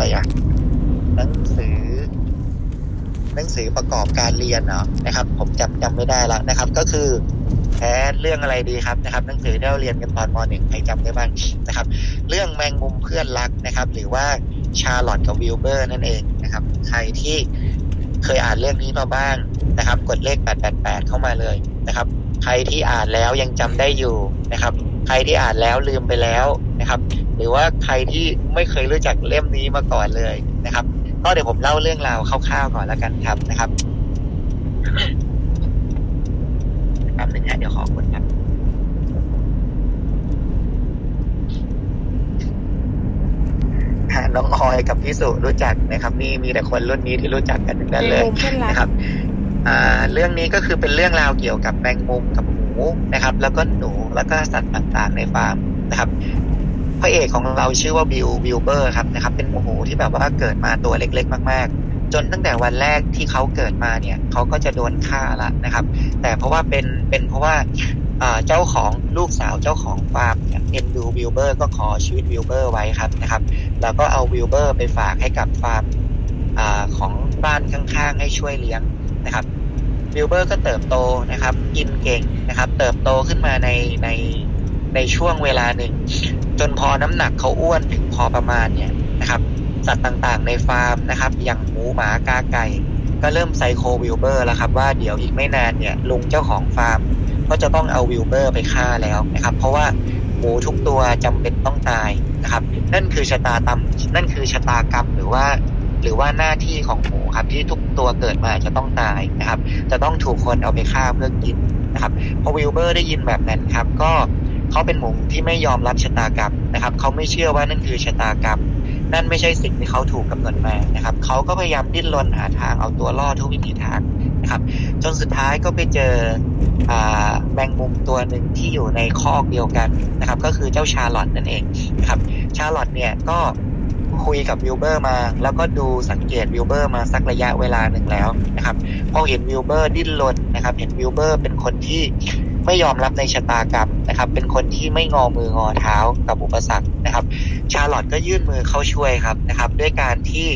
อะไรอะ หนังสือ หนังสือประกอบการเรียนเนาะนะครับ ผมจำจำไม่ได้ละนะครับ ก็คือแพ้เรื่องอะไรดีครับนะครับ หนังสือที่เราเรียนกันตอนมหนึ่งใครจำได้บ้างนะครับ เรื่องแมงมุมเพื่อนรักนะครับ หรือว่าชาร์ลอตกับวิลเบอร์นั่นเองนะครับ ใครที่เคยอ่านเรื่องนี้มาบ้างนะครับ กดเลข 888 เข้ามาเลยนะครับ ใครที่อ่านแล้วยังจำได้อยู่นะครับ ใครที่อ่านแล้วลืมไปแล้วนะครับ หรือว่าใครที่ไม่เคยรู้จักเล่มนี้มาก่อนเลยนะครับ ก็เดี๋ยวผมเล่าเรื่องราวคร่าวๆก่อนแล้วกันครับนะครับแป๊บนึงฮะเดี๋ยวขอคนครับน้องออยกับพี่สุรู้จักนะครับ นี่มีแต่คนรุ่นนี้ที่รู้จักกันทั้งนั้นเลยแมงมุมเพื่อนรักนะครับอ่า เรื่องนี้ก็คือเป็นเรื่องราวเกี่ยวกับแมงมุมกับหมูนะครับ แล้วก็หนูแล้วก็สัตว์ต่างๆในฟาร์มนะครับพระเอกของเราชื่อว่าวิลวิลเบอร์ครับนะครับ เป็นหมูที่แบบว่าเกิดมาตัวเล็ก ๆ มาก ๆ จนตั้งแต่วันแรกที่เขาเกิดมาเนี่ยเขาก็จะโดนฆ่าละนะครับ แต่เพราะว่าเป็นเป็นเพราะว่าเจ้าของลูกสาวเจ้าของฟาร์มเนี่ยเอ็นดูวิลเบอร์ก็ขอชีวิตวิลเบอร์ไว้ครับนะครับแล้วก็เอาวิลเบอร์ไปฝากให้กับฟาร์มอของบ้านข้างๆ ให้ช่วยเลี้ยง นะครับวิลเบอร์ก็เติบโตนะครับกินเก่งนะครับ เติบโตขึ้นมาในในในช่วงเวลาหนึ่ง จนพอน้ำหนักเขาอ้วนถึงพอประมาณเนี่ยนะครับสัตว์ต่างๆในฟาร์มนะครับ อย่างหมูหมากาไก่ ก็เริ่มไซโควิลเบอร์แล้วครับว่าเดี๋ยวอีกไม่นานเนี่ยลุงเจ้าของฟาร์ม ก็จะต้องเอาวิลเบอร์ไปฆ่าแล้วนะครับ เพราะว่าหมูทุกตัวจำเป็นต้องตายนะครับ นั่นคือชะตากรรมนั่นคือชะตากรรมหรือว่า หรือว่าหน้าที่ของหมูครับที่ทุกตัวเกิดมาจะต้องตายนะครับ จะต้องถูกคนเอาไปฆ่าเพื่อกินนะครับพอวิลเบอร์ได้ยินแบบนั้นครับ ก็เขาเป็นหมูที่ไม่ยอมรับชะตากรรมนะครับเขาไม่เชื่อว่านั่นคือชะตากรรม นั่นไม่ใช่สิ่งที่เขาถูกกำหนดมานะครับเขาก็พยายามดิ้นรนหาทางเอาตัวรอดทุกวิถีทางนะครับจนสุดท้ายก็ไปเจออ่าแมงมุมตัวหนึ่งที่อยู่ในคอกเดียวกันนะครับ ก็คือเจ้าชาร์ลอตนั่นเองนะครับชาร์ลอตเนี่ยก็ คุยกับวิลเบอร์มา แล้วก็ดูสังเกตวิลเบอร์มาสักระยะเวลาหนึ่งแล้วนะครับพอเห็นวิลเบอร์ดิ้นรนนะครับ เห็นวิลเบอร์เป็นคนที่ไม่ยอมรับในชะตากรรมนะครับ เป็นคนที่ไม่งอมืองอเท้ากับอุปสรรคนะครับ ชาร์ลอตก็ยื่นมือเข้าช่วยครับนะครับ ด้วยการที่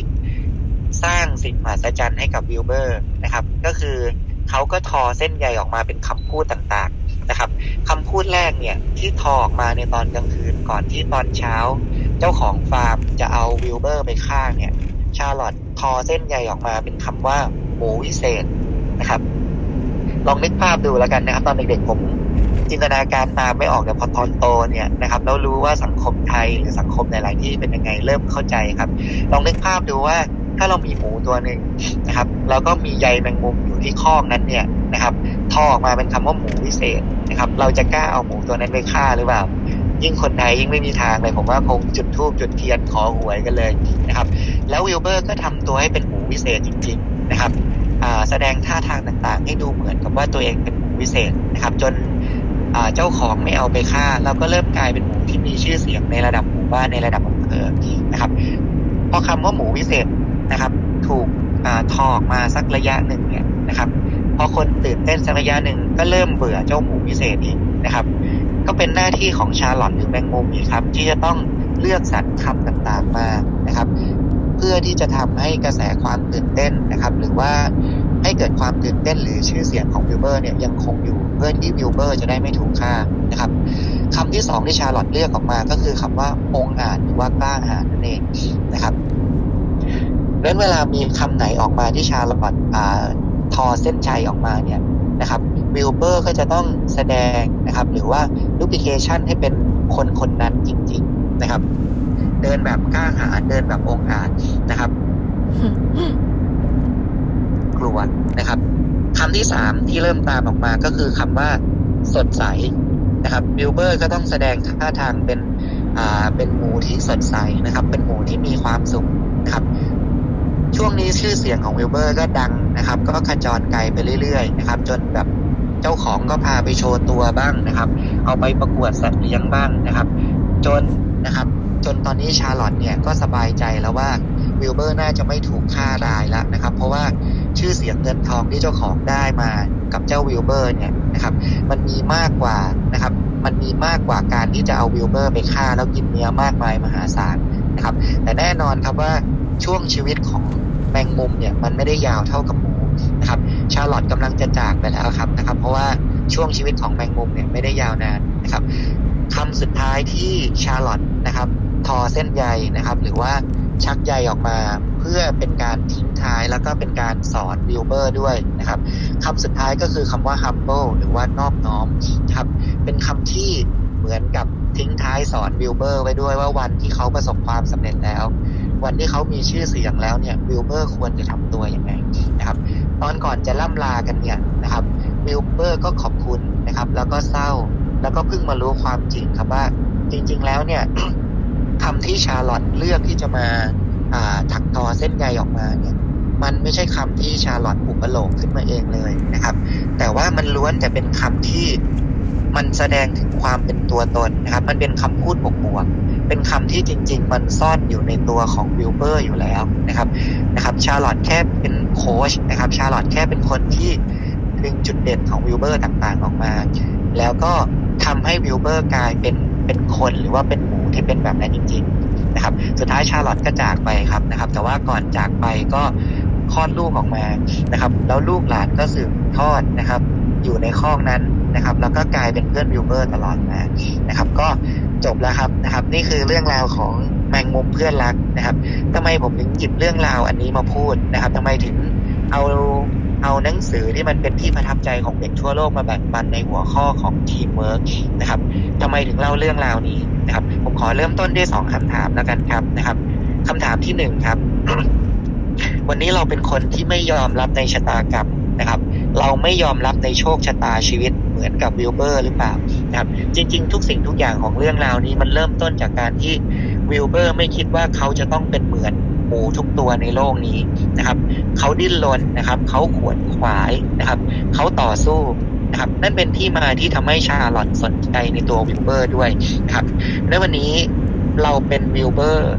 สร้างสิ่งมหัศจรรย์ให้กับวิลเบอร์นะครับ ก็คือเขาก็ทอเส้นใยออกมาเป็นคำพูดต่างๆนะครับคำพูดแรกเนี่ยที่ทอออกมาในตอนกลางคืนก่อนที่ตอนเช้า เจ้าของฟาร์มจะเอาวิลเบอร์ไปฆ่าเนี่ย ชาร์ลอตทอเส้นใยออกมาเป็นคำว่าหมูวิเศษนะครับ ลองนึกภาพดูแล้วกันนะครับ ตอนเด็กๆผมจินตนาการตามไม่ออกแต่พอตอนโตเนี่ยนะครับแล้วรู้ว่าสังคมไทยหรือสังคมหลายๆที่เป็นยังไงเริ่มเข้าใจครับ ลองนึกภาพดูว่าถ้าเรามีหมูตัวหนึ่งนะครับแล้วก็มีใยแมงมุมอยู่ที่คอกนั้นเนี่ยนะครับทอออกมาเป็นคำว่าหมูวิเศษนะครับ เราจะกล้าเอาหมูตัวนั้นไปฆ่าหรือเปล่า ยิ่งคนไทยยิ่งไม่มีทางเลยผมว่าคงจุดธูปจุดเทียนขอหวยกันเลยนะครับ แล้ววิลเบอร์ก็ทำตัวให้เป็นหมูวิเศษจริง ๆนะครับแสดงท่าทางต่างๆ ให้ดูเหมือนกับว่าตัวเองเป็นหมูวิเศษนะครับ จนเจ้าของไม่เอาไปฆ่า แล้วก็เริ่มกลายเป็นหมูที่มีชื่อเสียงในระดับหมู่บ้านในระดับอำเภอนะครับพอคำว่าหมูวิเศษนะครับ ถูกอ่าทอออกมาสักระยะหนึ่งเนี่ยนะครับพอคนตื่นเต้นสักระยะหนึ่งก็เริ่มเบื่อเจ้าหมูวิเศษอีกนะครับ ก็เป็นหน้าที่ของชาร์ลอตหรือแมงมุมอีกครับ ที่จะต้องเลือกสรรคำต่างๆมานะครับ เพื่อที่จะทำให้กระแสความตื่นเต้นนะครับ หรือว่าให้เกิดความตื่นเต้นหรือชื่อเสียงของวิลเบอร์เนี่ยยังคงอยู่เพื่อที่วิลเบอร์จะได้ไม่ถูกฆ่านะครับคำที่สองที่ชาร์ลอตเลือกออกมาก็คือคำว่าองอาจหรือว่ากล้าหาญนั่นเองนะครับดังนั้นเวลามีคำไหนออกมาที่ชาร์ลอตทอเส้นใยออกมาเนี่ย นะครับวิลเบอร์ก็จะต้องแสดงนะครับหรือว่า duplication ให้เป็นคนคนนั้นจริง ๆนะครับ เดินแบบกล้าหาญเดินแบบองอาจนะครับ กลัวนะครับคำที่สามที่เริ่มตามออกมาก็คือคำว่าสดใสนะครับวิลเบอร์ก็ต้องแสดงท่าทางเป็นอ่าเป็นหมูที่สดใสนะครับ เป็นหมูที่มีความสุขนะครับ ช่วงนี้ชื่อเสียงของวิลเบอร์ก็ดังนะครับ ก็ขจรไกลไปเรื่อยๆนะครับ จนแบบเจ้าของก็พาไปโชว์ตัวบ้างนะครับ เอาไปประกวดสัตว์เลี้ยงบ้างนะครับ จนนะครับจนตอนนี้ชาร์ลอตเนี่ยก็สบายใจแล้วว่าวิลเบอร์น่าจะไม่ถูกฆ่าตายแล้วนะครับ เพราะว่าชื่อเสียงเงินทองที่เจ้าของได้มากับเจ้าวิลเบอร์เนี่ยนะครับ มันมีมากกว่านะครับ มันมีมากกว่าการที่จะเอาวิลเบอร์ไปฆ่าแล้วกินเนื้อมากมายมหาศาลนะครับนะครับแต่แน่นอนครับว่า ช่วงชีวิตของแมงมุมเนี่ยมันไม่ได้ยาวเท่ากับหมูนะครับ ชาลอตกำลังจะจากไปแล้วครับนะครับ เพราะว่าช่วงชีวิตของแมงมุมเนี่ยไม่ได้ยาวนานนะครับคำสุดท้ายที่ชาลอตนะครับ ทอเส้นใยนะครับ หรือว่าชักใยออกมาเพื่อเป็นการทิ้งท้ายแล้วก็เป็นการสอนวิลเบอร์ด้วยนะครับคำสุดท้ายก็คือคำว่า humble หรือว่านอบน้อมครับ เป็นคำที่เหมือนกับทิ้งท้ายสอนวิลเบอร์ไว้ด้วยว่าวันที่เขาประสบความสำเร็จแล้ว วันที่เขามีชื่อเสียงแล้วเนี่ยวิลเบอร์ควรจะทำตัวยังไงนะครับ ตอนก่อนจะล่ำลากันเนี่ยนะครับวิลเบอร์ก็ขอบคุณนะครับ แล้วก็เศร้าแล้วก็เพิ่งมารู้ความจริงครับว่าจริง ๆ แล้วเนี่ยคำที่ชาร์ลอตเลือกที่จะมาถักทอเส้นใยออกมาเนี่ย มันไม่ใช่คำที่ชาร์ลอตอุปโลกขึ้นมาเองเลยนะครับ แต่ว่ามันล้วนแต่เป็นคำที่มันแสดงถึงความเป็นตัวตนนะครับ มันเป็นคำพูดบวกๆ เป็นคำที่จริง ๆ มันซ่อนอยู่ในตัวของวิลเบอร์อยู่แล้วนะครับนะครับชาร์ลอตแค่เป็นโค้ชนะครับชาร์ลอตแค่เป็นคนที่ดึงจุดเด่นของวิลเบอร์ต่างๆออกมา แล้วก็ทำให้วิลเบอร์กลายเป็นเป็นคนหรือว่าเป็นหมูที่เป็นแบบนั้นจริง ๆ นะครับ สุดท้ายชาร์ลอตก็จากไปครับนะครับ แต่ว่าก่อนจากไปก็คลอดลูกออกมานะครับ แล้วลูกหลานก็สืบทอดนะครับ อยู่ในคอกนั้นนะครับ แล้วก็กลายเป็นเพื่อนวิลเบอร์ตลอดมานะครับ ก็ จบแล้วครับนะครับ นี่คือเรื่องราวของแมงมุมเพื่อนรักนะครับทำไมผมถึงหยิบเรื่องราวอันนี้มาพูดนะครับทำไมถึงเอาเอาหนังสือที่มันเป็นที่ประทับใจของเด็กทั่วโลกมาแบ่งปันในหัวข้อของทีมเวิร์กนะครับทำไมถึงเล่าเรื่องราวนี้นะครับ ผมขอเริ่มต้นด้วยสองคำถามแล้วกันครับนะครับคำถามที่หนึ่งครับ วันนี้เราเป็นคนที่ไม่ยอมรับในชะตากรรมนะครับ เราไม่ยอมรับในโชคชะตาชีวิต เหมือนกับวิลเบอร์หรือเปล่านะครับ จริง ๆ ทุกสิ่งทุกอย่างของเรื่องราวนี้มันเริ่มต้นจากการที่วิลเบอร์ไม่คิดว่าเขาจะต้องเป็นเหมือนหมูทุกตัวในโลกนี้นะครับ เขาดิ้นรนนะครับ เขาขวนขวายนะครับ เขาต่อสู้นะครับ นั่นเป็นที่มาที่ทำให้ชาร์ลอตสนใจในตัววิลเบอร์ด้วยนะครับในวันนี้เราเป็นวิลเบอร์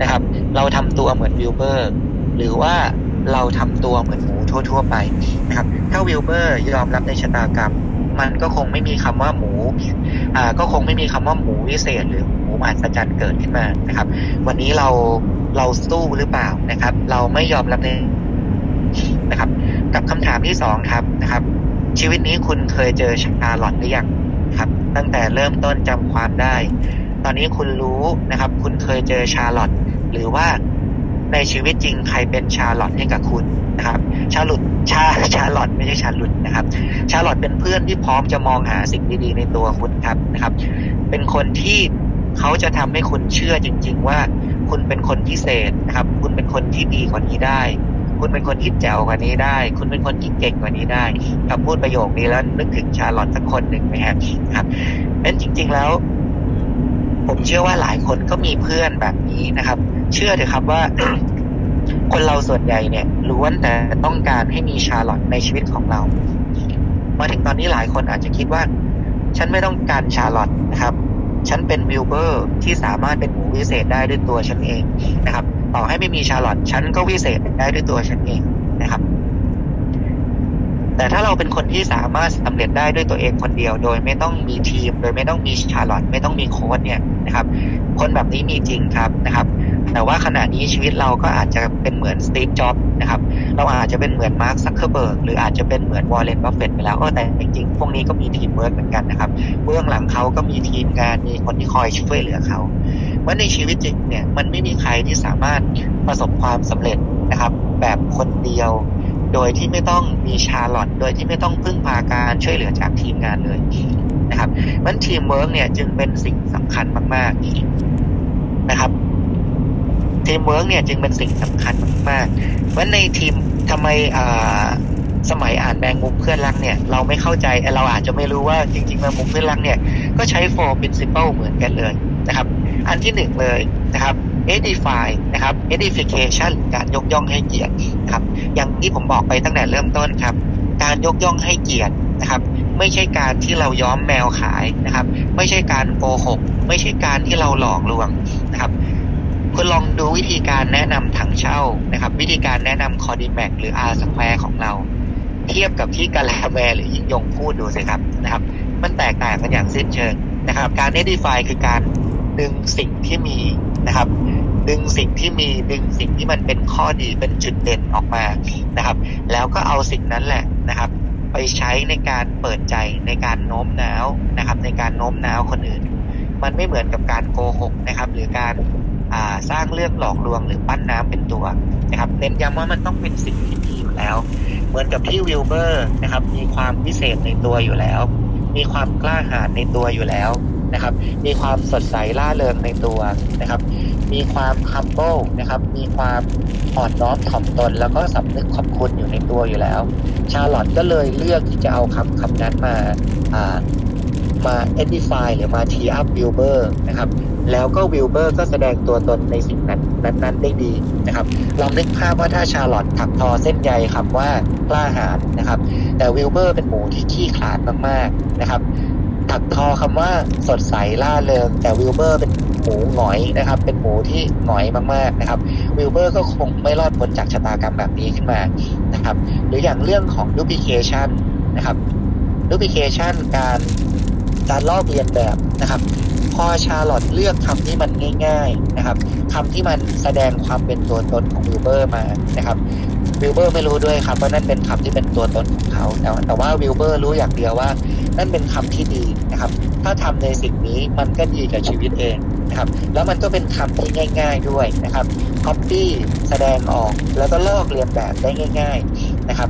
นะครับ เราทำตัวเหมือนวิลเบอร์หรือว่าเราทำตัวเหมือนหมูทั่ว ๆ ไปนะครับ ถ้าวิลเบอร์ยอมรับในชะตากรรม มันก็คงไม่มีคำว่าหมู อ่า ก็คงไม่มีคำว่าหมูวิเศษ หรือหมูมหัศจรรย์เกิดขึ้นมานะครับ วันนี้เราเราสู้หรือเปล่านะครับ เราไม่ยอมรับในนะครับ กับคำถามที่สองครับนะครับ ชีวิตนี้คุณเคยเจอชาลอตหรือยังครับ ตั้งแต่เริ่มต้นจำความได้ ตอนนี้คุณรู้นะครับ คุณเคยเจอชาลอตหรือว่า ในชีวิตจริงใครเป็นชาลอตให้กับคุณนะครับ ชาลุดชาชาลอตไม่ใช่ชาลุดนะครับ ชาลอตเป็นเพื่อนที่พร้อมจะมองหาสิ่งดีๆในตัวคุณครับนะครับ เป็นคนที่เขาจะทำให้คุณเชื่อจริง ๆ ว่าคุณเป็นคนพิเศษนะครับ คุณเป็นคนที่ดีกว่านี้ได้ คุณเป็นคนที่แจ๋วกว่านี้ได้ คุณเป็นคนที่เก่งกว่านี้ได้คำพูดประโยคนี้แล้วนึกถึงชาลอตสักคนหนึ่งไหมครับครับนั้นจริง ๆ แล้ว ผมเชื่อว่าหลายคนก็มีเพื่อนแบบนี้นะครับ เชื่อเถอะครับว่า คนเราส่วนใหญ่เนี่ยล้วนแต่ต้องการให้มีชาลอตในชีวิตของเรา มาถึงตอนนี้หลายคนอาจจะคิดว่า ฉันไม่ต้องการชาลอตนะครับ ฉันเป็นวิลเบอร์ที่สามารถเป็นหมูวิเศษได้ด้วยตัวฉันเองนะครับ ต่อให้ไม่มีชาลอตฉันก็วิเศษได้ด้วยตัวฉันเองนะครับ แต่ถ้าเราเป็นคนที่สามารถสำเร็จได้ด้วยตัวเองคนเดียว โดยไม่ต้องมีทีม โดยไม่ต้องมีชาร์ลอตไม่ต้องมีโค้ชเนี่ยนะครับ คนแบบนี้มีจริงครับนะครับ แต่ว่าขณะนี้ชีวิตเราก็อาจจะเป็นเหมือนสตีฟจ็อบนะครับ เราอาจจะเป็นเหมือนมาร์คซักเคอร์เบิร์กหรืออาจจะเป็นเหมือนวอร์เรนบัฟเฟตต์ไปแล้วแต่จริงๆ พวกนี้ก็มีทีมเวิร์กเหมือนกันนะครับ เบื้องหลังเขาก็มีทีมงานมีคนที่คอยช่วยเหลือเขาว่าในชีวิตจริงเนี่ยมันไม่มีใครที่สามารถประสบความสำเร็จนะครับ แบบคนเดียว โดยที่ไม่ต้องมีชาร์ลอตโดยที่ไม่ต้องพึ่งพาการช่วยเหลือจากทีมงานเลยนะครับมันทีมเวิร์กเนี่ยจึงเป็นสิ่งสำคัญมากๆนะครับทีมเวิร์กเนี่ยจึงเป็นสิ่งสำคัญมากๆว่าในทีมทำไมอ่าสมัยอ่านแมงมุมเพื่อนรักเนี่ยเราไม่เข้าใจเราอาจจะไม่รู้ว่าจริงๆแมงมุมเพื่อนรักเนี่ยก็ใช้ four principle เหมือนกันเลยนะครับ อันที่หนึ่งเลยนะครับ edify นะครับ edification การยกย่องให้เกียรติครับอย่างที่ผมบอกไปตั้งแต่เริ่มต้นครับ การยกย่องให้เกียรตินะครับ ไม่ใช่การที่เราย้อมแมวขายนะครับ ไม่ใช่การโกหก ไม่ใช่การที่เราหลอกลวงนะครับคุณลองดูวิธีการแนะนำถังเช่านะครับ วิธีการแนะนำคอร์ดิแมกหรือ R square ของเรา เทียบกับที่กาลาแมหรือยิ่งยงพูดดูสิครับนะครับ มันแตกต่างกันอย่างสิ้นเชิงนะครับ การ edify คือการ ดึงสิ่งที่มีนะครับ ดึงสิ่งที่มีดึงสิ่งที่มันเป็นข้อดีเป็นจุดเด่นออกมานะครับ แล้วก็เอาสิ่งนั้นแหละนะครับ ไปใช้ในการเปิดใจในการโน้มน้าวนะครับ ในการโน้มน้าวคนอื่น มันไม่เหมือนกับการโกหกนะครับ หรือการสร้างเรื่องหลอกลวงหรือปั้นน้ำเป็นตัวนะครับเน้นย้ำว่ามันต้องเป็นสิ่งที่ดีอยู่แล้ว เหมือนกับที่วิลเบอร์นะครับ มีความพิเศษในตัวอยู่แล้ว มีความกล้าหาญในตัวอยู่แล้ว นะครับ มีความสดใสล่าเริงในตัวนะครับ มีความ humble นะครับ มีความอ่อนน้อมถ่อมตน แล้วก็สำนึกขอบคุณอยู่ในตัวอยู่แล้ว ชาลอตก็เลยเลือกที่จะเอาคำคำนั้นมาอ่ามา edify หรือมา t up Wilbur นะครับ แล้วก็วิลเบอร์ก็แสดงตัวตนในสิ่งนั้นนั้นได้ดีนะครับ ลองนึกภาพว่าถ้าชาลอตถักทอเส้นใยคำว่ากล้าหาญนะครับ แต่วิลเบอร์เป็นหมูที่ขี้ขลาดมากๆนะครับ ถักทอคำว่าสดใสล่าเริงแต่วิลเบอร์เป็นหมูหงอยนะครับ เป็นหมูที่หงอยมากๆนะครับวิลเบอร์ก็คงไม่รอดพ้นจากชะตากรรมแบบนี้ขึ้นมานะครับ หรืออย่างเรื่องของ duplication นะครับ duplication การการลอกเลียนแบบนะครับ พอชาลอตเลือกคำที่มันง่าย ๆนะครับคำที่มันแสดงความเป็นตัวตนของวิลเบอร์มานะครับ วิลเบอร์ไม่รู้ด้วยครับว่านั่นเป็นคำที่เป็นตัวตนของเขาแต่แต่ว่าวิลเบอร์รู้อย่างเดียวว่า นั่นเป็นคำที่ดีนะครับ ถ้าทำในสิ่งนี้มันก็ดีกับชีวิตเองนะครับ แล้วมันก็เป็นคำที่ง่าย ๆด้วยนะครับ copy แสดงออกแล้วก็ลอกเลียนแบบได้ง่าย ๆนะครับ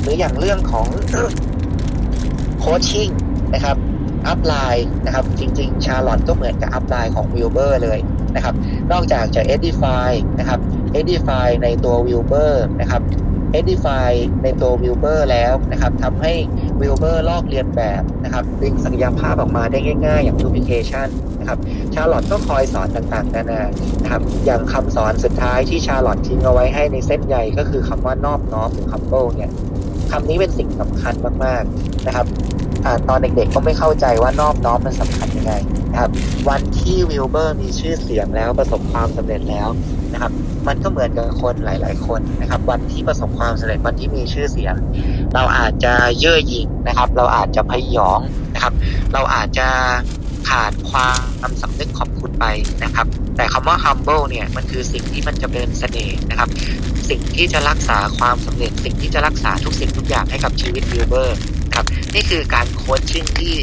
หรืออย่างเรื่องของ coaching นะครับ upline นะครับ จริง ๆ ชาร์ลอตก็เหมือนกับ upline ของวิลเบอร์เลยนะครับ นอกจากจะ edify นะครับ edify ในตัววิลเบอร์นะครับ edify ในตัววิลเบอร์แล้วนะครับทำให้วิลเบอร์ลอกเลียนแบบนะครับดึงศักยภาพออกมาได้ง่าย ๆ อย่าง duplication นะครับชาร์ลอตก็คอยสอนต่างๆนานานะครับอย่างคำสอนสุดท้ายที่ชาร์ลอตทิ้งเอาไว้ให้ในเส้นใหญ่ก็คือคำว่านอบน้อมหรือ humble เนี่ยคำนี้เป็นสิ่งสำคัญมากๆนะครับ ตอนเด็กๆก็ไม่เข้าใจว่านอบน้อมมันสำคัญยังไงนะครับ วันที่วิลเบอร์มีชื่อเสียงแล้วประสบความสำเร็จแล้วนะครับ มันก็เหมือนกับคนหลาย ๆ คนนะครับ วันที่ประสบความสำเร็จวันที่มีชื่อเสียง เราอาจจะเย่อหยิ่งนะครับ เราอาจจะพยองนะครับ เราอาจจะขาดความสำนึกขอบคุณไปนะครับ แต่คำว่า humble เนี่ยมันคือสิ่งที่มันจะเป็นเสน่ห์นะครับ สิ่งที่จะรักษาความสำเร็จ สิ่งที่จะรักษาทุกสิ่งทุกอย่างให้กับชีวิตวิลเบอร์ ครับ นี่คือการโค้ชชิ่งที่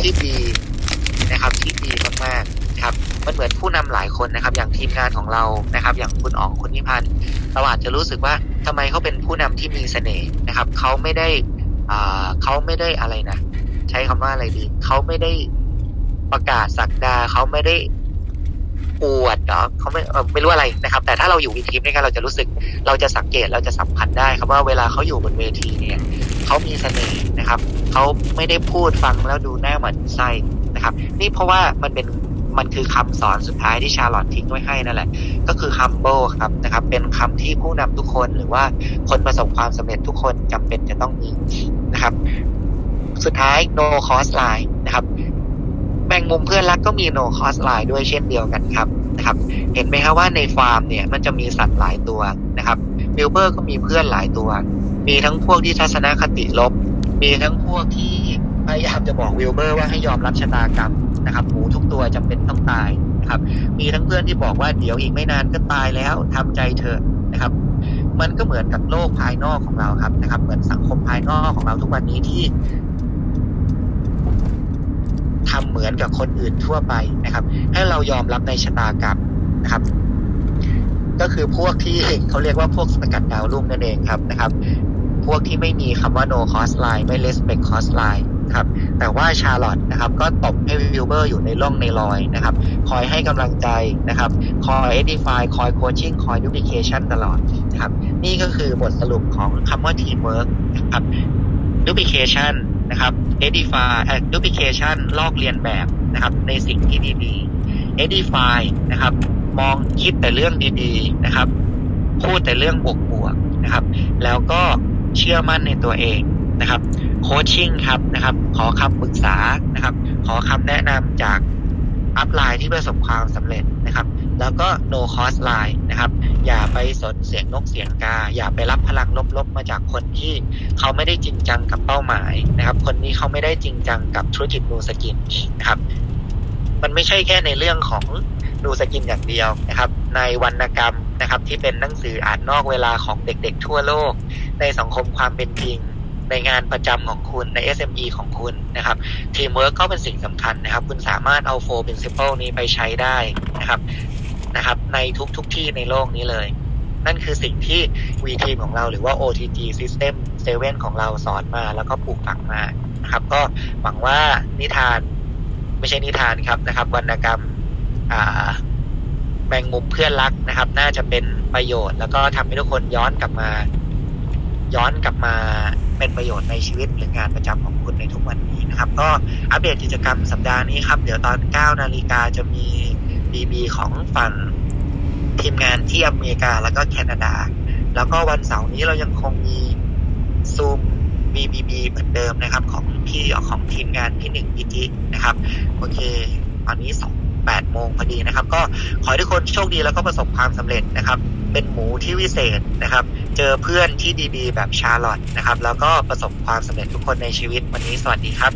ที่ดีนะครับที่ดีมากๆครับมันเหมือนผู้นำหลายคนนะครับ อย่างทีมงานของเรานะครับ อย่างคุณอ๋องคุณนิพันธ์เราอาจจะรู้สึกว่าทำไมเขาเป็นผู้นำที่มีเสน่ห์นะครับเขาไม่ได้อ่าเขาไม่ได้อะไรนะใช้คำว่าอะไรดีเขาไม่ได้ประกาศสักดาเขาไม่ได้ อวดเนาะเขาไม่ไม่รู้อะไรนะครับ แต่ถ้าเราอยู่ในทีมด้วยกันเราจะรู้สึก เราจะสังเกตเราจะสัมผัสได้ครับว่าเวลาเขาอยู่บนเวทีเนี่ยเขามีเสน่ห์นะครับเขาไม่ได้พูดฟังแล้วดูหน้าเหมือนไส้นะครับ นี่เพราะว่ามันเป็นมันคือคำสอนสุดท้ายที่ชาลอตทิ้งไว้ให้นั่นแหละ ก็คือ humble ครับนะครับ เป็นคำที่ผู้นำทุกคนหรือว่าคนประสบความสำเร็จทุกคนจำเป็นจะต้องมีนะครับ สุดท้าย no cost line นะครับ งมุมเพื่อนรักก็มี no cost line ด้วยเช่นเดียวกันครับนะครับ เห็นไหมครับว่าในฟาร์มเนี่ยมันจะมีสัตว์หลายตัวนะครับวิลเบอร์ก็มีเพื่อนหลายตัว มีทั้งพวกที่ทัศนคติลบ มีทั้งพวกที่พยายามจะบอกวิลเบอร์ว่าให้ยอมรับชะตากรรมนะครับหมูทุกตัวจำเป็นต้องตายนะครับ มีทั้งเพื่อนที่บอกว่าเดี๋ยวอีกไม่นานก็ตายแล้วทำใจเถอะนะครับ มันก็เหมือนกับโลกภายนอกของเราครับนะครับ เหมือนสังคมภายนอกของเราทุกวันนี้ที่ ทำเหมือนกับคนอื่นทั่วไปนะครับ ให้เรายอมรับในชะตากรรมนะครับ ก็คือพวกที่เขาเรียกว่าพวกสกัดดาวรุ่งนั่นเองครับนะครับ พวกที่ไม่มีคำว่า no cost line ไม่ respect cost line ครับแต่ว่าชาร์ลอตนะครับ ก็ตบให้วิลเบอร์อยู่ในร่องในรอยนะครับ คอยให้กำลังใจนะครับ คอย edify คอย coaching คอย duplication ตลอดนะครับ นี่ก็คือบทสรุปของคำว่า teamwork นะครับ duplication น นะครับ edify duplication ลอกเลียนแบบนะครับ ในสิ่งที่ดีๆ edify นะครับ มองคิดแต่เรื่องดีๆนะครับ พูดแต่เรื่องบวกๆนะครับ แล้วก็เชื่อมั่นในตัวเองนะครับ โคชชิ่งครับนะครับ ขอคำปรึกษานะครับ ขอคำแนะนำจาก อัพไลน์ที่ประสบความสำเร็จนะครับ แล้วก็ no cost line นะครับ อย่าไปสนเสียงนกเสียงกา อย่าไปรับพลังลบๆ มาจากคนที่เขาไม่ได้จริงจังกับเป้าหมายนะครับ คนนี้เขาไม่ได้จริงจังกับธุรกิจนูสกินนะครับ มันไม่ใช่แค่ในเรื่องของนูสกินอย่างเดียวนะครับ ในวรรณกรรมนะครับ ที่เป็นหนังสืออ่านนอกเวลาของเด็กๆทั่วโลก ในสังคมความเป็นจริง ในงานประจำของคุณใน SME ของคุณนะครับทีมเวิร์กก็เป็นสิ่งสำคัญนะครับ คุณสามารถเอา four principle นี้ไปใช้ได้นะครับนะครับ ในทุกๆทที่ในโลกนี้เลย นั่นคือสิ่งที่ V Team ของเราหรือว่า OTG System 7 ของเราสอนมาแล้วก็ปลูกฝังมานะครับ ก็หวังว่านิทานไม่ใช่นิทานครับนะครับวรรณกรรมแมงมุมเพื่อนรักนะครับ น่าจะเป็นประโยชน์ แล้วก็ทำให้ทุกคนย้อนกลับมา ย้อนกลับมาเป็นประโยชน์ในชีวิตหรืองานประจำของคุณในทุกวันนี้นะครับ ก็อัปเดตกิจกรรมสัปดาห์นี้ครับ เดี๋ยวตอน 9 นาฬิกาจะมี BB ของฝั่งทีมงานที่อเมริกาแล้วก็แคนาดา แล้วก็วันเสาร์นี้เรายังคงมีซูม BBB เหมือนเดิมนะครับ ของพี่ของทีมงานพี่หนึ่งพิจินะครับ โอเค ตอนนี้สอง แปดโมงพอดีนะครับ ก็ขอให้ทุกคนโชคดีแล้วก็ประสบความสำเร็จนะครับ เป็นหมูที่วิเศษนะครับ เจอเพื่อนที่ดีๆ แบบชาร์ลอตนะครับ แล้วก็ประสบความสำเร็จทุกคนในชีวิตวันนี้สวัสดีครับ